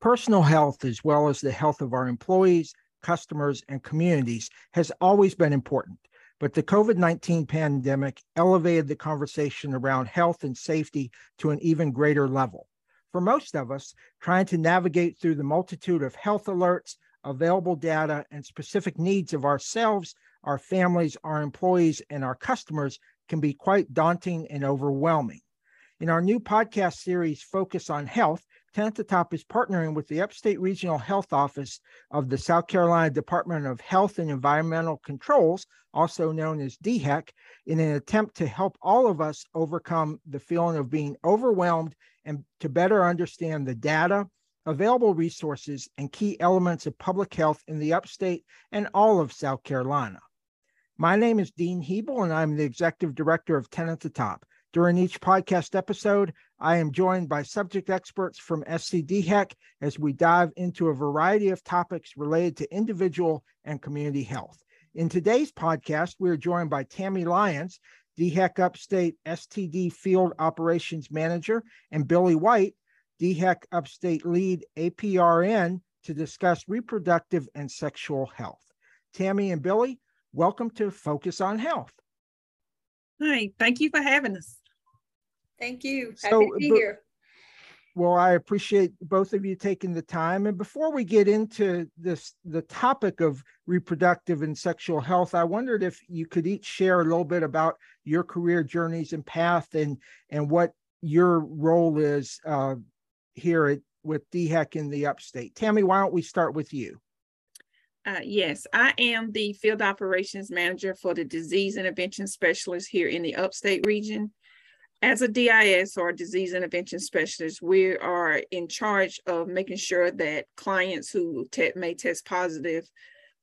Personal health, as well as the health of our employees, customers, and communities, has always been important. But the COVID 19 pandemic elevated the conversation around health and safety to an even greater level. For most of us, trying to navigate through the multitude of health alerts, available data, and specific needs of ourselves, our families, our employees, and our customers can be quite daunting and overwhelming. In our new podcast series, Focus on Health, Ten at the Top is partnering with the Upstate Regional Health Office of the South Carolina Department of Health and Environmental Controls, also known as DHEC, in an attempt to help all of us overcome the feeling of being overwhelmed and to better understand the data, available resources, and key elements of public health in the upstate and all of South Carolina. My name is Dean Hybl, and I'm the executive director of Ten at the Top. During each podcast episode, I am joined by subject experts from SCDHEC as we dive into a variety of topics related to individual and community health. In today's podcast, we are joined by Tammy Lyons, DHEC Upstate STD Field Operations Manager, and Billy White, DHEC Upstate Lead APRN, to discuss reproductive and sexual health. Tammy and Billy, welcome to Focus on Health. Hi, thank you for having us. Thank you. Happy so, to be here. Well, I appreciate both of you taking the time. And before we get into this, the topic of reproductive and sexual health, I wondered if you could each share a little bit about your career journeys and path, and and what your role is uh, here at with DHEC in the Upstate. Tammy, why don't we start with you? Uh, yes, I am the field operations manager for the disease intervention specialist here in the upstate region. As a DIS or disease intervention specialist, we are in charge of making sure that clients who te- may test positive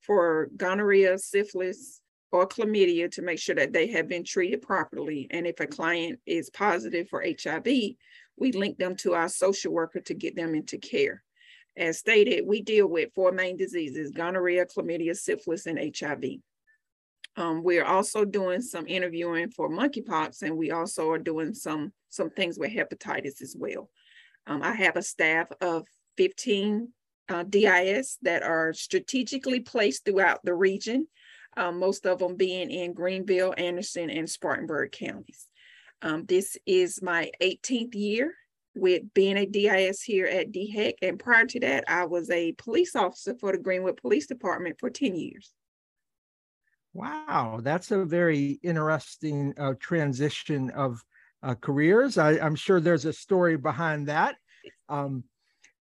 for gonorrhea, syphilis, or chlamydia to make sure that they have been treated properly. And if a client is positive for HIV, we link them to our social worker to get them into care. As stated, we deal with four main diseases gonorrhea, chlamydia, syphilis, and HIV. Um, we're also doing some interviewing for monkeypox, and we also are doing some some things with hepatitis as well. Um, I have a staff of 15 uh, DIS that are strategically placed throughout the region, um, most of them being in Greenville, Anderson, and Spartanburg counties. Um, this is my 18th year with being a DIS here at DHEC, and prior to that, I was a police officer for the Greenwood Police Department for 10 years. Wow, that's a very interesting uh, transition of uh, careers. I, am sure there's a story behind that, um,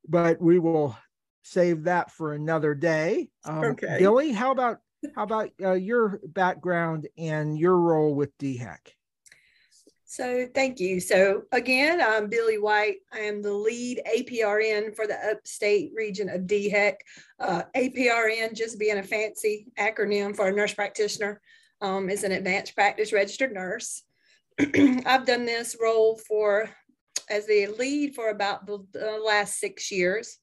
but we will save that for another day. Um, okay, Billy, how about how about uh, your background and your role with DHEC? So thank you. So again, I'm Billy White. I am the lead APRN for the upstate region of DHEC. Uh, APRN, just being a fancy acronym for a nurse practitioner, um, is an advanced practice registered nurse. I've done this role for as the lead for about the, the last six years.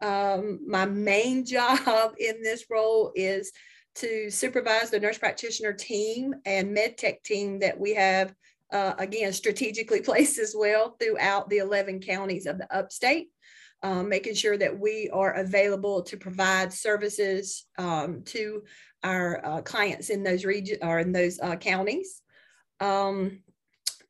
Um, my main job in this role is to supervise the nurse practitioner team and med tech team that we have uh, again, strategically placed as well throughout the 11 counties of the upstate, um, making sure that we are available to provide services um, to our uh, clients in those regions or in those uh, counties. Um,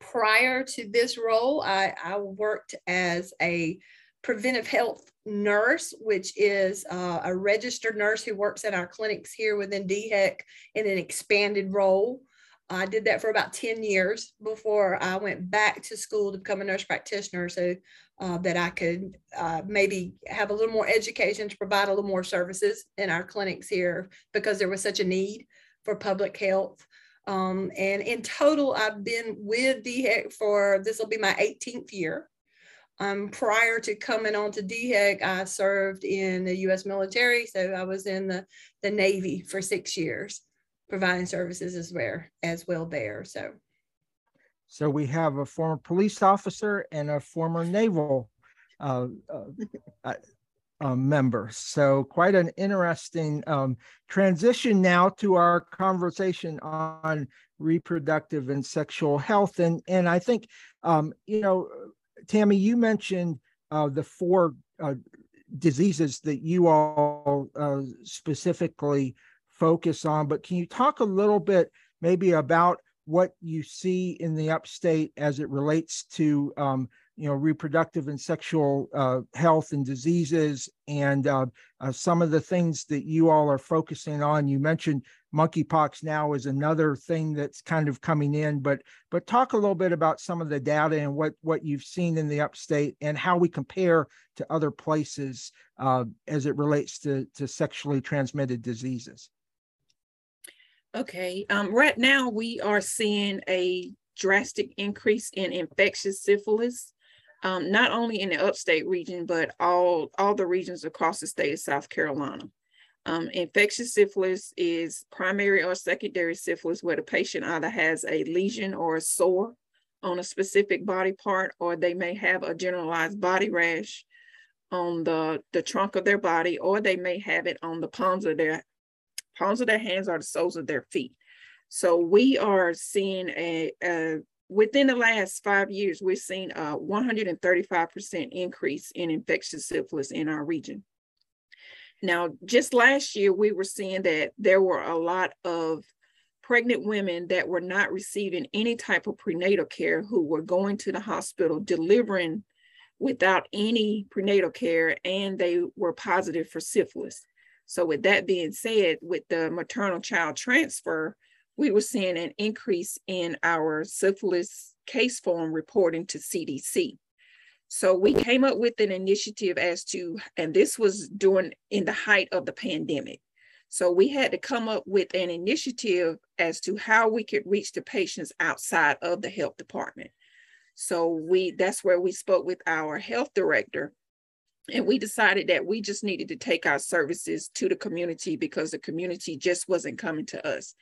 prior to this role, I, I, worked as a preventive health nurse, which is uh, a registered nurse who works at our clinics here within DHEC in an expanded role. I did that for about 10 years before I went back to school to become a nurse practitioner so uh, that I could uh, maybe have a little more education to provide a little more services in our clinics here because there was such a need for public health. Um, and in total, I've been with DHEC for this will be my 18th year. Um, prior to coming on to DHEC, I served in the US military. So I was in the, the Navy for six years providing services as well as well there. So so we have a former police officer and a former naval uh, uh, uh, uh member. So quite an interesting um, transition now to our conversation on reproductive and sexual health. And and I think um, you know, Tammy, you mentioned uh, the four diseases that you all specifically focus on. But can you talk a little bit maybe about what you see in the upstate as it relates to um, you know reproductive and sexual uh, health and diseases and uh, uh, some of the things that you all are focusing on you mentioned monkeypox now is another thing that's kind of coming in but but talk a little bit about some of the data and what what you've seen in the upstate and how we compare to other places uh, as it relates to to sexually transmitted diseases okay um, right now we are seeing a drastic increase in infectious syphilis um, not only in the upstate region, but all, all the regions across the state of South Carolina. Um, infectious syphilis is primary or secondary syphilis where the patient either has a lesion or a sore on a specific body part, or they may have a generalized body rash on the, the trunk of their body, or they may have it on the palms of their palms of their hands are the soles of their feet. So we are seeing a, a within the last five years, we've seen a 135% increase in infectious syphilis in our region. Now, just last year, we were seeing that there were a lot of pregnant women that were not receiving any type of prenatal care who were going to the hospital delivering without any prenatal care and they were positive for syphilis. So with that being said, with the maternal child transfer, we were seeing an increase in our syphilis case form reporting to CDC. So we came up with an initiative as to, and this was during in the height of the pandemic. So we had to come up with an initiative as to how we could reach the patients outside of the health department. So we that's where we spoke with our health director and we decided that we just needed to take our services to the community because the community just wasn't coming to us.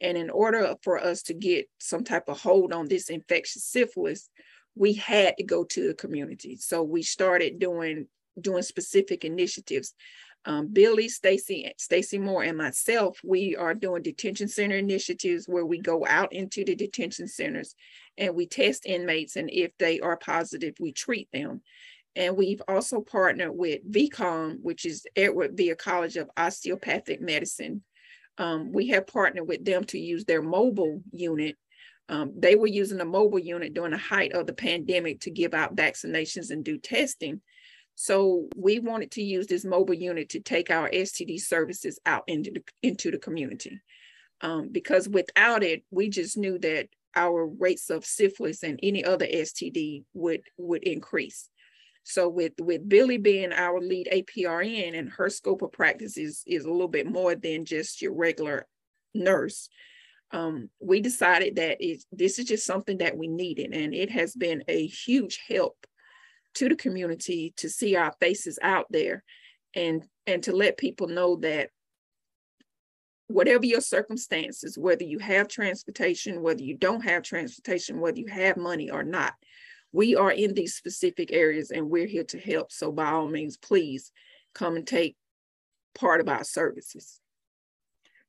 And in order for us to get some type of hold on this infectious syphilis, we had to go to the community. So we started doing doing specific initiatives. Um, Billy, Stacy, Stacy Moore, and myself, we are doing detention center initiatives where we go out into the detention centers and we test inmates, and if they are positive, we treat them. And we've also partnered with VCOM, which is Edward Via College of Osteopathic Medicine, um, we have partnered with them to use their mobile unit. Um, they were using a mobile unit during the height of the pandemic to give out vaccinations and do testing. So we wanted to use this mobile unit to take our STD services out into the, into the community. Um, because without it, we just knew that our rates of syphilis and any other STD would, would increase. So with with Billy being our lead APRN and her scope of practice is is a little bit more than just your regular nurse. Um, we decided that it, this is just something that we needed, and it has been a huge help to the community to see our faces out there, and and to let people know that whatever your circumstances, whether you have transportation, whether you don't have transportation, whether you have money or not, we are in these specific areas and we're here to help. So by all means, please come and take part of our services.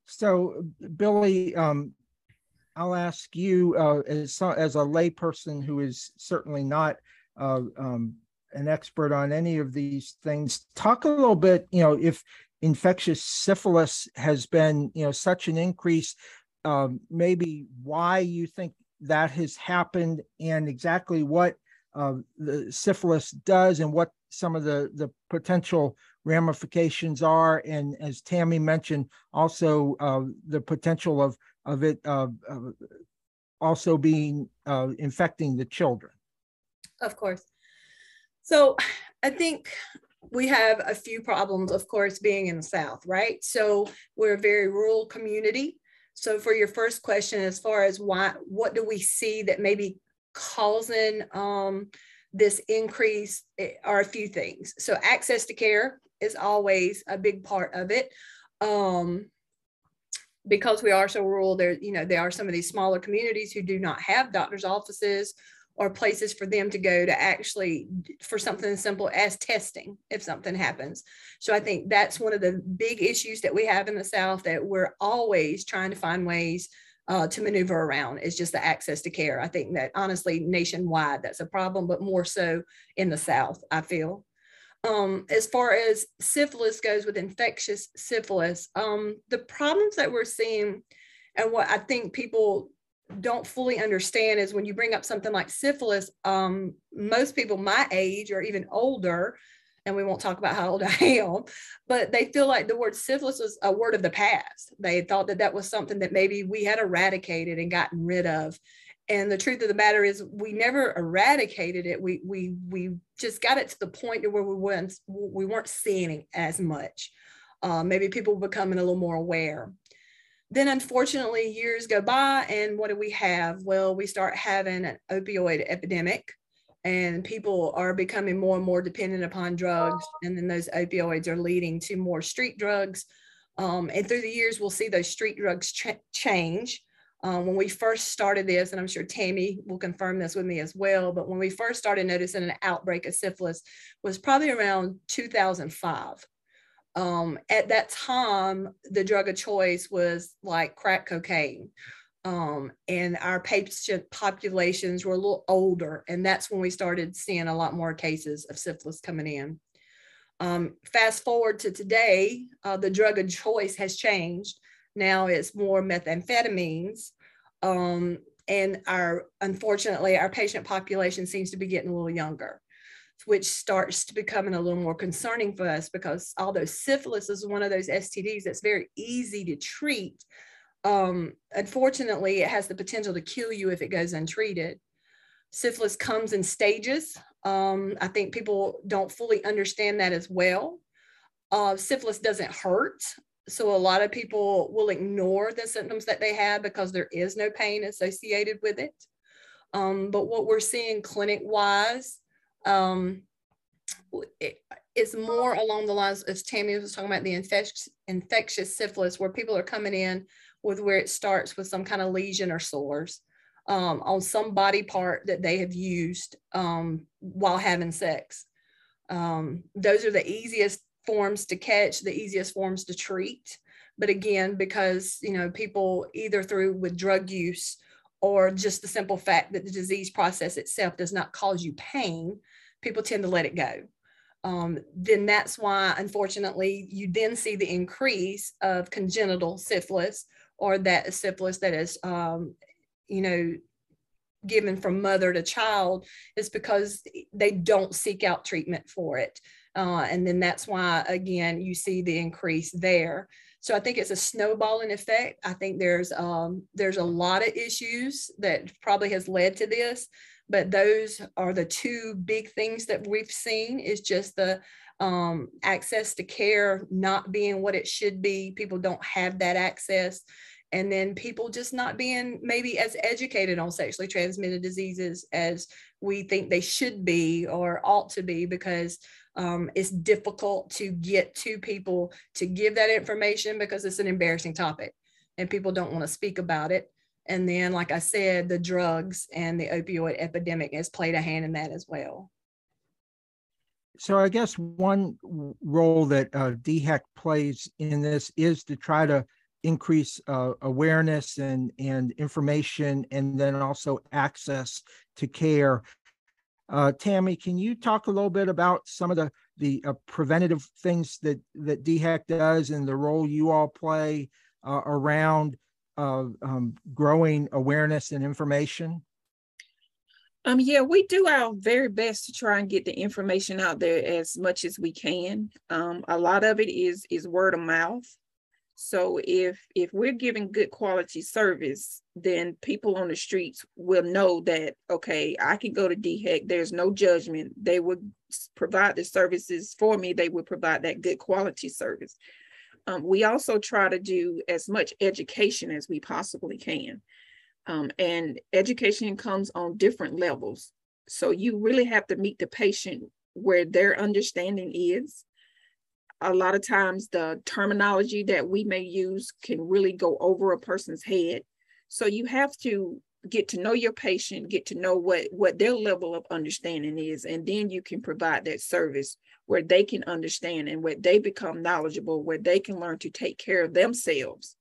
So Billy, um, I'll ask you uh, as, as a layperson who is certainly not uh, um, an expert on any of these things, talk a little bit, you know, if infectious syphilis has been, you know, such an increase, um, maybe why you think that has happened and exactly what uh, the syphilis does and what some of the, the potential ramifications are. And as Tammy mentioned, also uh, the potential of, of it uh, also being uh, infecting the children. Of course. So I think we have a few problems, of course, being in the South, right? So we're a very rural community. So for your first question, as far as why, what do we see that may be causing um, this increase eh, are a few things. So access to care is always a big part of it. Um, because we are so rural, there, you know, there are some of these smaller communities who do not have doctor's offices or places for them to go to actually for something as simple as testing if something happens. So I think that's one of the big issues that we have in the South that we're always trying to find ways uh, to maneuver around is just the access to care. I think that honestly, nationwide, that's a problem, but more so in the South, I feel. Um, as far as syphilis goes with infectious syphilis, um, the problems that we're seeing and what I think people don't fully understand is when you bring up something like syphilis, um, most people my age or even older, and we won't talk about how old I am, but they feel like the word syphilis was a word of the past. They thought that that was something that maybe we had eradicated and gotten rid of. And the truth of the matter is, we never eradicated it. We we we just got it to the point to where we weren't we weren't seeing it as much. Uh, maybe people becoming a little more aware then unfortunately years go by and what do we have? Well we start having an opioid epidemic and people are becoming more and more dependent upon drugs and then those opioids are leading to more street drugs. Um, and through the years we'll see those street drugs ch- change. Um, when we first started this and i'm sure tammy will confirm this with me as well but when we first started noticing an outbreak of syphilis was probably around 2005 um, at that time, the drug of choice was like crack cocaine. Um, and our patient populations were a little older, and that's when we started seeing a lot more cases of syphilis coming in. Um, fast forward to today, uh, the drug of choice has changed. Now it's more methamphetamines. Um, and our unfortunately, our patient population seems to be getting a little younger which starts to becoming a little more concerning for us because although syphilis is one of those STDs that's very easy to treat, um, unfortunately, it has the potential to kill you if it goes untreated. Syphilis comes in stages. Um, I think people don't fully understand that as well. Uh, syphilis doesn't hurt. So a lot of people will ignore the symptoms that they have because there is no pain associated with it. Um, but what we're seeing clinic wise um, it, it's more along the lines as Tammy was talking about the infectious, infectious syphilis, where people are coming in with where it starts with some kind of lesion or sores um, on some body part that they have used um, while having sex. Um, those are the easiest forms to catch, the easiest forms to treat. But again, because you know people either through with drug use or just the simple fact that the disease process itself does not cause you pain, people tend to let it go. Um, then that's why, unfortunately, you then see the increase of congenital syphilis or that syphilis that is, um, you know, given from mother to child is because they don't seek out treatment for it. Uh, and then that's why, again, you see the increase there. So I think it's a snowballing effect. I think there's um, there's a lot of issues that probably has led to this but those are the two big things that we've seen is just the um, access to care not being what it should be people don't have that access and then people just not being maybe as educated on sexually transmitted diseases as we think they should be or ought to be because um, it's difficult to get to people to give that information because it's an embarrassing topic and people don't want to speak about it and then, like I said, the drugs and the opioid epidemic has played a hand in that as well. So I guess one role that uh, DHEC plays in this is to try to increase uh, awareness and, and information and then also access to care. Uh, Tammy, can you talk a little bit about some of the, the uh, preventative things that, that DHEC does and the role you all play uh, around of um, growing awareness and information? Um, yeah, we do our very best to try and get the information out there as much as we can. Um, a lot of it is is word of mouth. So if if we're giving good quality service, then people on the streets will know that okay, I can go to DHEC. There's no judgment. They would provide the services for me. They would provide that good quality service. Um, we also try to do as much education as we possibly can. Um, and education comes on different levels. So you really have to meet the patient where their understanding is. A lot of times, the terminology that we may use can really go over a person's head. So you have to get to know your patient, get to know what, what their level of understanding is, and then you can provide that service where they can understand and where they become knowledgeable, where they can learn to take care of themselves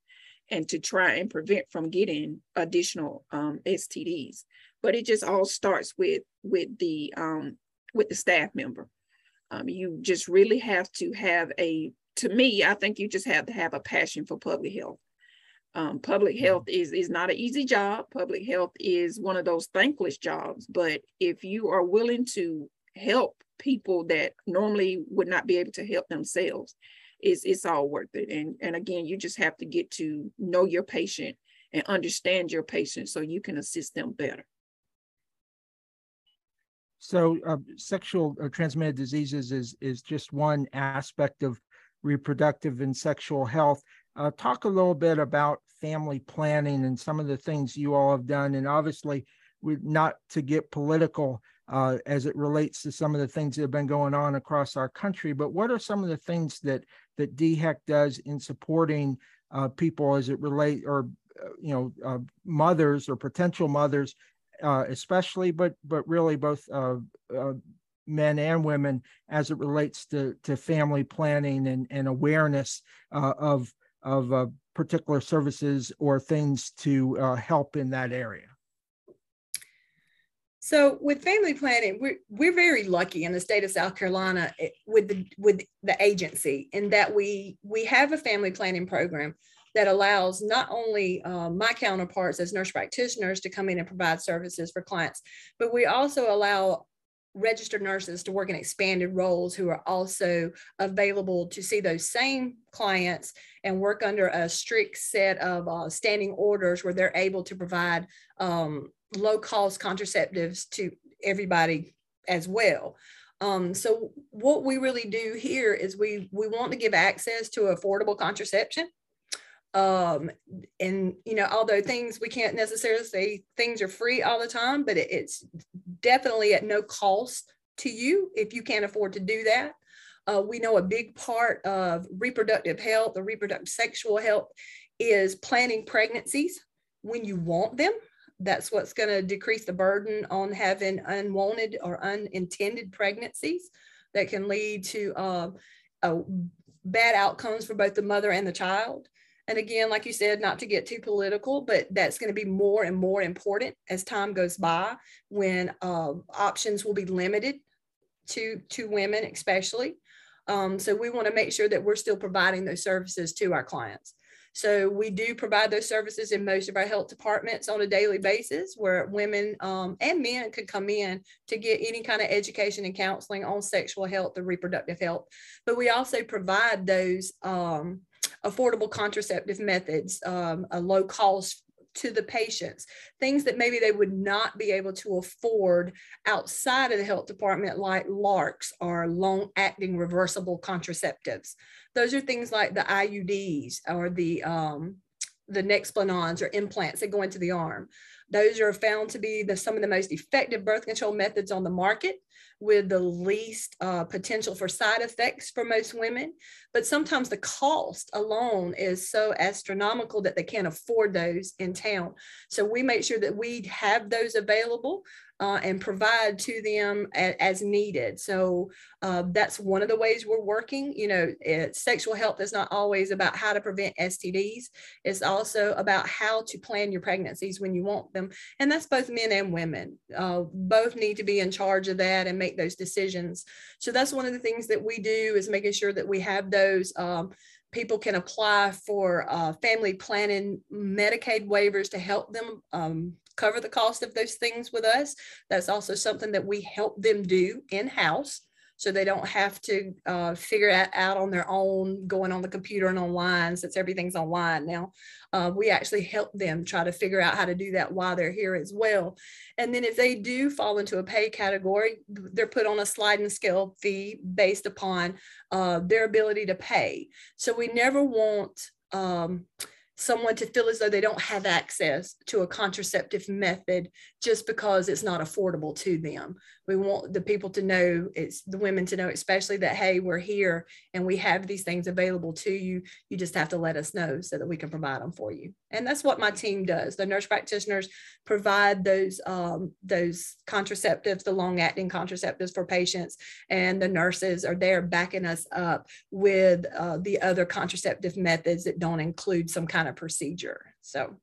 and to try and prevent from getting additional um, STDs. But it just all starts with with the um, with the staff member. Um, you just really have to have a, to me, I think you just have to have a passion for public health. Um, public health is is not an easy job. Public health is one of those thankless jobs. But if you are willing to help people that normally would not be able to help themselves, it's it's all worth it. And and again, you just have to get to know your patient and understand your patient so you can assist them better. So, uh, sexual uh, transmitted diseases is is just one aspect of reproductive and sexual health. Uh, talk a little bit about family planning and some of the things you all have done, and obviously, we, not to get political uh, as it relates to some of the things that have been going on across our country, but what are some of the things that that DHEC does in supporting uh, people as it relate or uh, you know uh, mothers or potential mothers uh, especially, but but really both men and women as it relates to to family planning and, and awareness uh, of of uh, particular services or things to uh, help in that area. So with family planning, we're, we're very lucky in the state of South Carolina eh, with the with the agency in that we we have a family planning program that allows not only uh, my counterparts as nurse practitioners to come in and provide services for clients, but we also allow registered nurses to work in expanded roles who are also available to see those same clients and work under a strict set of uh, standing orders where they're able to provide um, low cost contraceptives to everybody as well. Um, so what we really do here is we we want to give access to affordable contraception um and you know although things we can't necessarily say things are free all the time but it, it's definitely at no cost to you if you can't afford to do that. Uh, we know a big part of reproductive health or reproductive sexual health is planning pregnancies when you want them. That's what's going to decrease the burden on having unwanted or unintended pregnancies that can lead to uh, bad outcomes for both the mother and the child and again, like you said, not to get too political, but that's going to be more and more important as time goes by when uh, options will be limited to, to women, especially. Um, so we want to make sure that we're still providing those services to our clients. So we do provide those services in most of our health departments on a daily basis where women um, and men could come in to get any kind of education and counseling on sexual health or reproductive health. But we also provide those um, affordable contraceptive methods, um, a low cost to the patients, things that maybe they would not be able to afford outside of the health department, like LARCs or long acting reversible contraceptives. Those are things like the IUDs or the um, the Nexplanons or implants that go into the arm. Those are found to be the, some of the most effective birth control methods on the market with the least uh, potential for side effects for most women. But sometimes the cost alone is so astronomical that they can't afford those in town. So we make sure that we have those available uh, and provide to them a, as needed. So uh, that's one of the ways we're working. You know, it, sexual health is not always about how to prevent STDs. It's also about how to plan your pregnancies when you want them. And that's both men and women. Uh, both need to be in charge of that and make those decisions. So that's one of the things that we do is making sure that we have those um, people can apply for uh, family planning Medicaid waivers to help them um, cover the cost of those things with us. That's also something that we help them do in house so they don't have to uh, figure it out on their own going on the computer and online since everything's online now. Uh, we actually help them try to figure out how to do that while they're here as well. And then if they do fall into a pay category they're put on a sliding scale fee based upon uh, their ability to pay. So we never want um, someone to feel as though they don't have access to a contraceptive method just because it's not affordable to them. We want the people to know, it's the women to know, especially that, hey, we're here and we have these things available to you. You just have to let us know so that we can provide them for you. And that's what my team does. The nurse practitioners provide those, um, those contraceptives, the long acting contraceptives for patients, and the nurses are there backing us up with uh, the other contraceptive methods that don't include some kind of procedure. So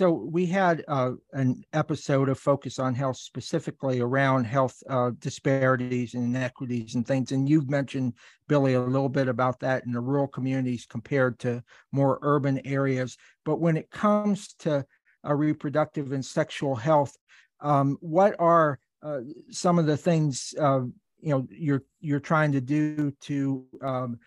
So we had uh, an episode of Focus on Health specifically around health uh, disparities and inequities and things. And you've mentioned, Billy, a little bit about that in the rural communities compared to more urban areas. But when it comes to uh, reproductive and sexual health, um, what are uh, some of the things uh, you know you're you're trying to do to um,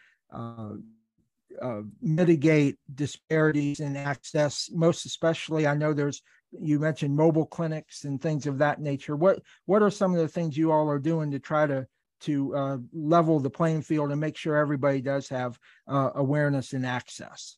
uh, mitigate disparities in access, most especially I know there's you mentioned mobile clinics and things of that nature. What what are some of the things you all are doing to try to to uh, level the playing field and make sure everybody does have uh, awareness and access?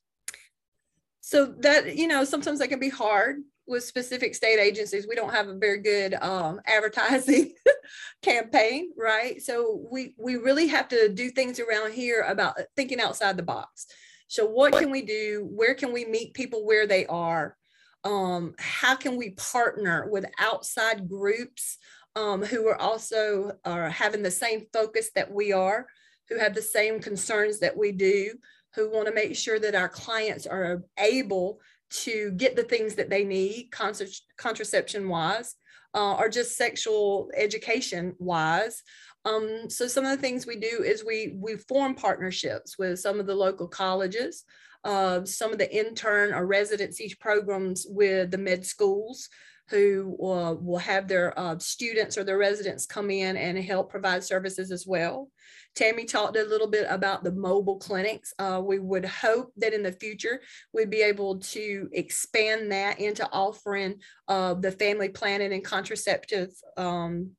So that you know sometimes that can be hard with specific state agencies, we don't have a very good um, advertising campaign, right? So we we really have to do things around here about thinking outside the box. So what can we do? Where can we meet people where they are? Um, how can we partner with outside groups um, who are also are having the same focus that we are, who have the same concerns that we do, who want to make sure that our clients are able to get the things that they need contraception wise uh, or just sexual education wise um, so some of the things we do is we we form partnerships with some of the local colleges uh, some of the intern or residency programs with the med schools who uh, will have their uh, students or their residents come in and help provide services as well. Tammy talked a little bit about the mobile clinics. Uh, we would hope that in the future we'd be able to expand that into offering uh, the family planning and contraceptive um,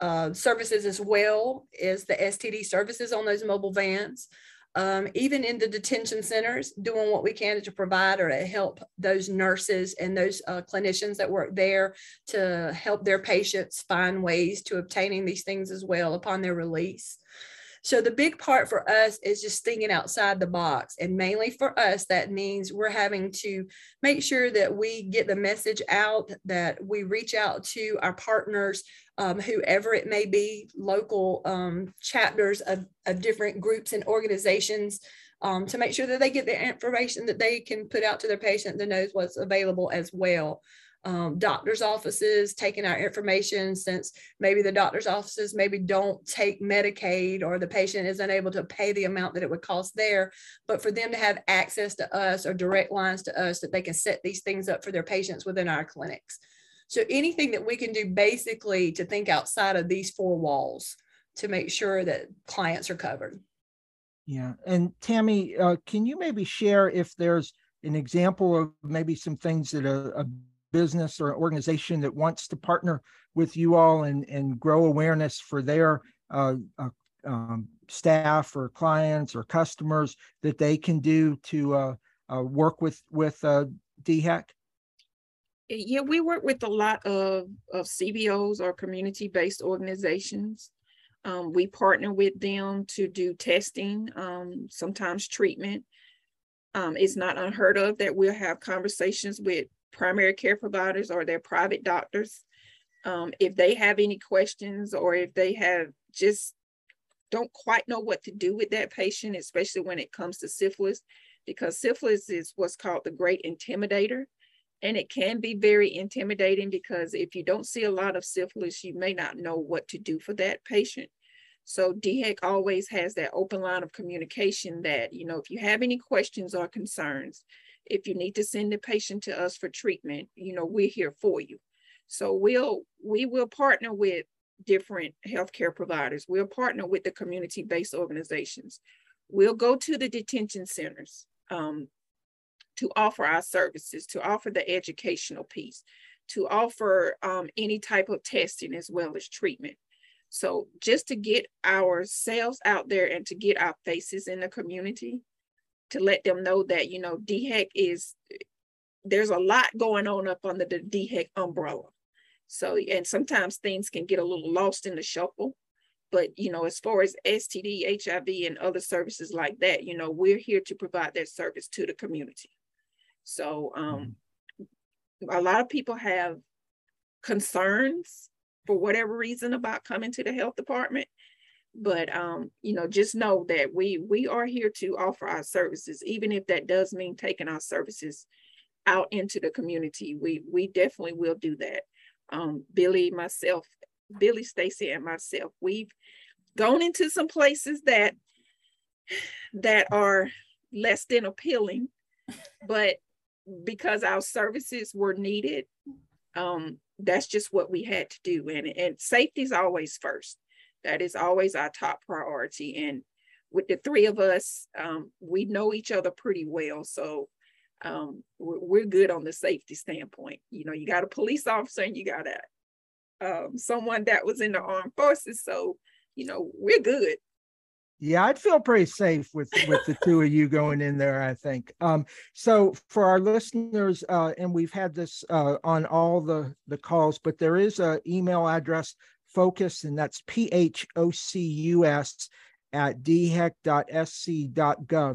uh, services as well as the STD services on those mobile vans um, even in the detention centers, doing what we can to provide or to help those nurses and those uh, clinicians that work there to help their patients find ways to obtaining these things as well upon their release. So the big part for us is just thinking outside the box. And mainly for us, that means we're having to make sure that we get the message out, that we reach out to our partners, um, whoever it may be, local um, chapters of, of different groups and organizations. Um, to make sure that they get the information that they can put out to their patient that knows what's available as well um, doctor's offices taking our information since maybe the doctor's offices maybe don't take Medicaid or the patient is unable to pay the amount that it would cost there. But for them to have access to us or direct lines to us that they can set these things up for their patients within our clinics. So anything that we can do basically to think outside of these four walls to make sure that clients are covered. Yeah. And Tammy, uh, can you maybe share if there's an example of maybe some things that a, a business or an organization that wants to partner with you all and, and grow awareness for their uh, uh, um, staff or clients or customers that they can do to uh, uh work with with uh, DHEC? Yeah, we work with a lot of, of CBOs or community-based organizations. Um, we partner with them to do testing, um, sometimes treatment. Um, it's not unheard of that we'll have conversations with primary care providers or their private doctors. Um, if they have any questions or if they have just don't quite know what to do with that patient, especially when it comes to syphilis, because syphilis is what's called the great intimidator. And it can be very intimidating because if you don't see a lot of syphilis, you may not know what to do for that patient. So DHEC always has that open line of communication that, you know, if you have any questions or concerns, if you need to send the patient to us for treatment, you know, we're here for you. So we'll we will partner with different healthcare providers. We'll partner with the community-based organizations. We'll go to the detention centers um, to offer our services, to offer the educational piece, to offer um, any type of testing as well as treatment. So just to get ourselves out there and to get our faces in the community, to let them know that, you know, DHEC is, there's a lot going on up under the DHEC umbrella. So, and sometimes things can get a little lost in the shuffle. But, you know, as far as STD, HIV, and other services like that, you know, we're here to provide that service to the community. So, um, mm-hmm. a lot of people have concerns for whatever reason about coming to the health department but um, you know, just know that we we are here to offer our services, even if that does mean taking our services out into the community, we we definitely will do that. Um, Billy, myself, Billy, Stacy, and myself, we've gone into some places that that are less than appealing, but because our services were needed, um, that's just what we had to do. And, and safety is always first. That is always our top priority. And with the three of us, um, we know each other pretty well. So um, we're, we're, good on the safety standpoint. You know, you got a police officer and you got a um, someone that was in the armed forces. So, you know, we're good. Yeah, I'd feel pretty safe with with the two of you going in there. I think. Um, so for our listeners, uh, and we've had this uh, on all the the calls, but there is a email address focus, and that's p h o c u s at dhec.sc.gov.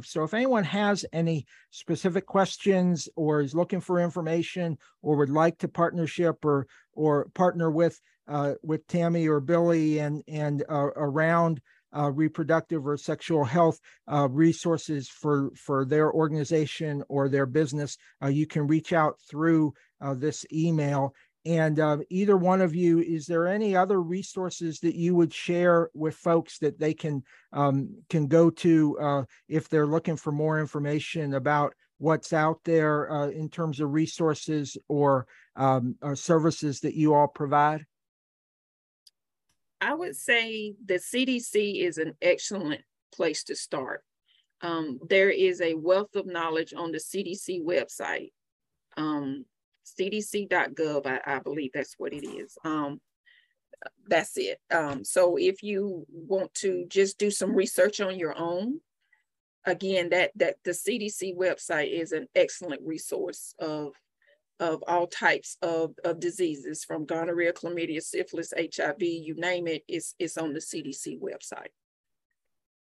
So if anyone has any specific questions or is looking for information or would like to partnership or or partner with uh, with Tammy or Billy and and uh, around uh, reproductive or sexual health uh, resources for for their organization or their business, uh, you can reach out through uh, this email. And uh, either one of you, is there any other resources that you would share with folks that they can um, can go to uh, if they're looking for more information about what's out there in terms of resources or, um, or services that you all provide? I would say the CDC is an excellent place to start. Um, there is a wealth of knowledge on the CDC website, um, cdc.gov, I, I, believe that's what it is. Um, that's it. Um, so if you want to just do some research on your own, again, that that the CDC website is an excellent resource of of all types of, of diseases from gonorrhea, chlamydia, syphilis, HIV, you name it, it's, it's on the CDC website.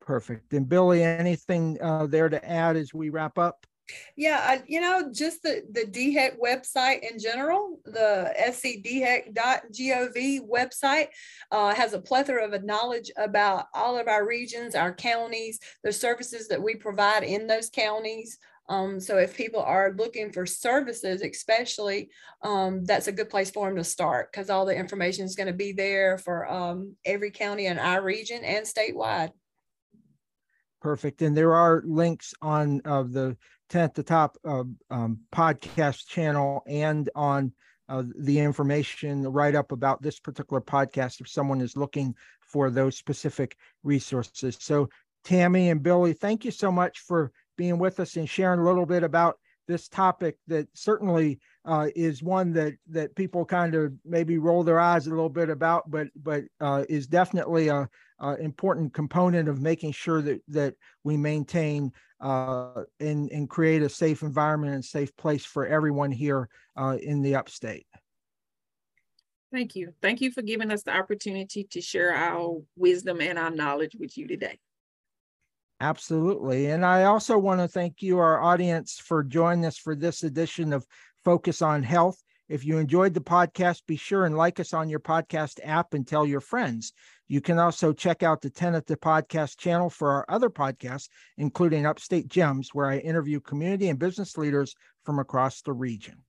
Perfect. And Billy, anything uh, there to add as we wrap up? Yeah, I, you know, just the, the DHEC website in general, the scdhec.gov website uh, has a plethora of knowledge about all of our regions, our counties, the services that we provide in those counties. Um, so if people are looking for services, especially, um, that's a good place for them to start because all the information is going to be there for um, every county in our region and statewide. Perfect. And there are links on uh, the 10 at the top uh, podcast channel and on uh, the information right up about this particular podcast if someone is looking for those specific resources. So Tammy and Billy, thank you so much for being with us and sharing a little bit about this topic that certainly uh, is one that that people kind of maybe roll their eyes a little bit about, but but uh, is definitely a, a, important component of making sure that that we maintain uh, and and create a safe environment and safe place for everyone here uh, in the upstate. Thank you. Thank you for giving us the opportunity to share our wisdom and our knowledge with you today. Absolutely. And I also want to thank you, our audience, for joining us for this edition of Focus on Health. If you enjoyed the podcast, be sure and like us on your podcast app and tell your friends. You can also check out the 10 at the Podcast channel for our other podcasts, including Upstate Gems, where I interview community and business leaders from across the region.